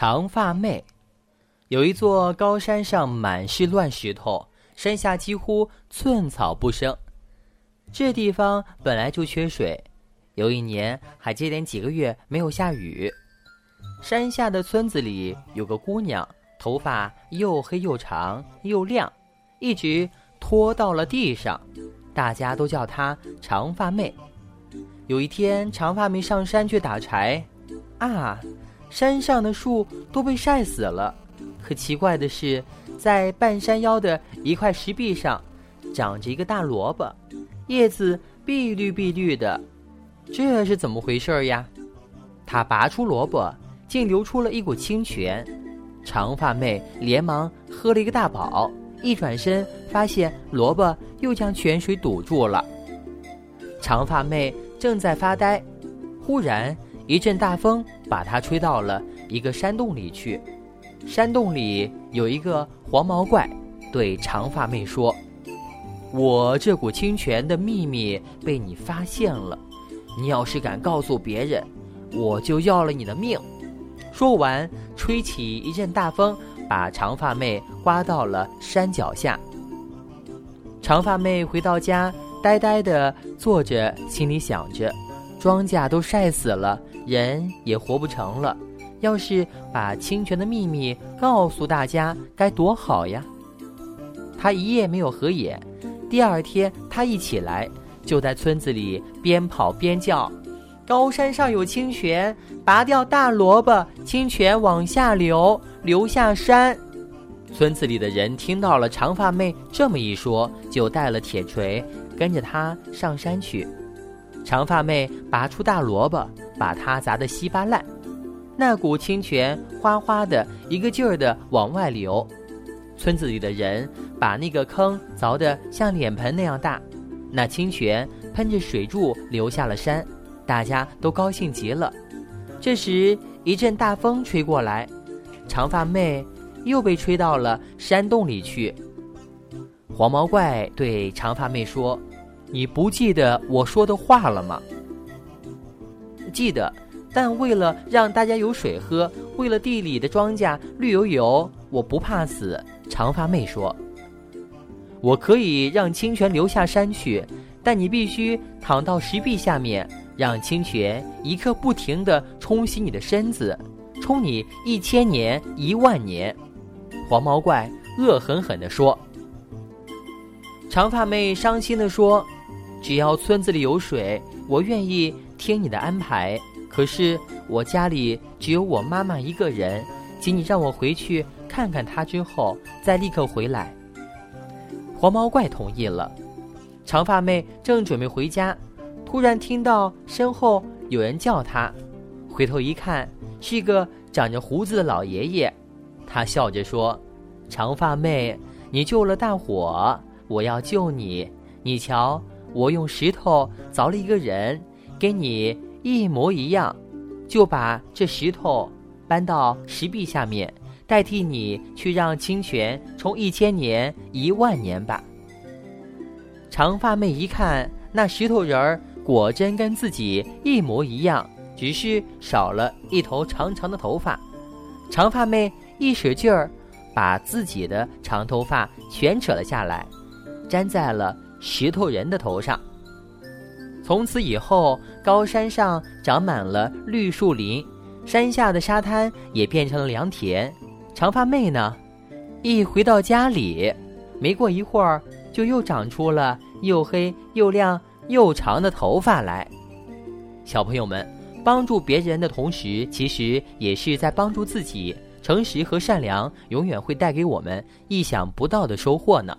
长发妹，有一座高山上满是乱石头，山下几乎寸草不生。这地方本来就缺水，有一年还接连几个月没有下雨。山下的村子里有个姑娘，头发又黑又长又亮，一直拖到了地上，大家都叫她长发妹。有一天，长发妹上山去打柴，啊！山上的树都被晒死了，可奇怪的是，在半山腰的一块石壁上，长着一个大萝卜，叶子碧绿碧绿的，这是怎么回事呀？他拔出萝卜，竟流出了一股清泉，长发妹连忙喝了一个大饱，一转身发现萝卜又将泉水堵住了。长发妹正在发呆，忽然。一阵大风把它吹到了一个山洞里去，山洞里有一个黄毛怪，对长发妹说：“我这股清泉的秘密被你发现了，你要是敢告诉别人，我就要了你的命。”说完，吹起一阵大风，把长发妹刮到了山脚下。长发妹回到家，呆呆地坐着，心里想着：庄稼都晒死了。人也活不成了，要是把清泉的秘密告诉大家，该多好呀！他一夜没有合眼，第二天他一起来，就在村子里边跑边叫：“高山上有清泉，拔掉大萝卜，清泉往下流，流下山。”村子里的人听到了长发妹这么一说，就带了铁锤，跟着他上山去。长发妹拔出大萝卜。把它砸得稀巴烂，那股清泉哗哗的一个劲儿的往外流。村子里的人把那个坑凿得像脸盆那样大，那清泉喷着水柱流下了山，大家都高兴极了。这时一阵大风吹过来，长发妹又被吹到了山洞里去。黄毛怪对长发妹说：“你不记得我说的话了吗？”记得，但为了让大家有水喝，为了地里的庄稼绿油油，我不怕死。长发妹说：“我可以让清泉流下山去，但你必须躺到石壁下面，让清泉一刻不停地冲洗你的身子，冲你一千年、一万年。”黄毛怪恶狠狠地说。长发妹伤心地说：“只要村子里有水，我愿意。”听你的安排，可是我家里只有我妈妈一个人，请你让我回去看看她，之后再立刻回来。黄毛怪同意了。长发妹正准备回家，突然听到身后有人叫她，回头一看，是一个长着胡子的老爷爷。他笑着说：“长发妹，你救了大伙，我要救你。你瞧，我用石头凿了一个人。”跟你一模一样，就把这石头搬到石壁下面，代替你去让清泉冲一千年、一万年吧。长发妹一看，那石头人儿果真跟自己一模一样，只是少了一头长长的头发。长发妹一使劲儿，把自己的长头发全扯了下来，粘在了石头人的头上。从此以后，高山上长满了绿树林，山下的沙滩也变成了良田。长发妹呢，一回到家里，没过一会儿，就又长出了又黑又亮又长的头发来。小朋友们，帮助别人的同时，其实也是在帮助自己。诚实和善良，永远会带给我们意想不到的收获呢。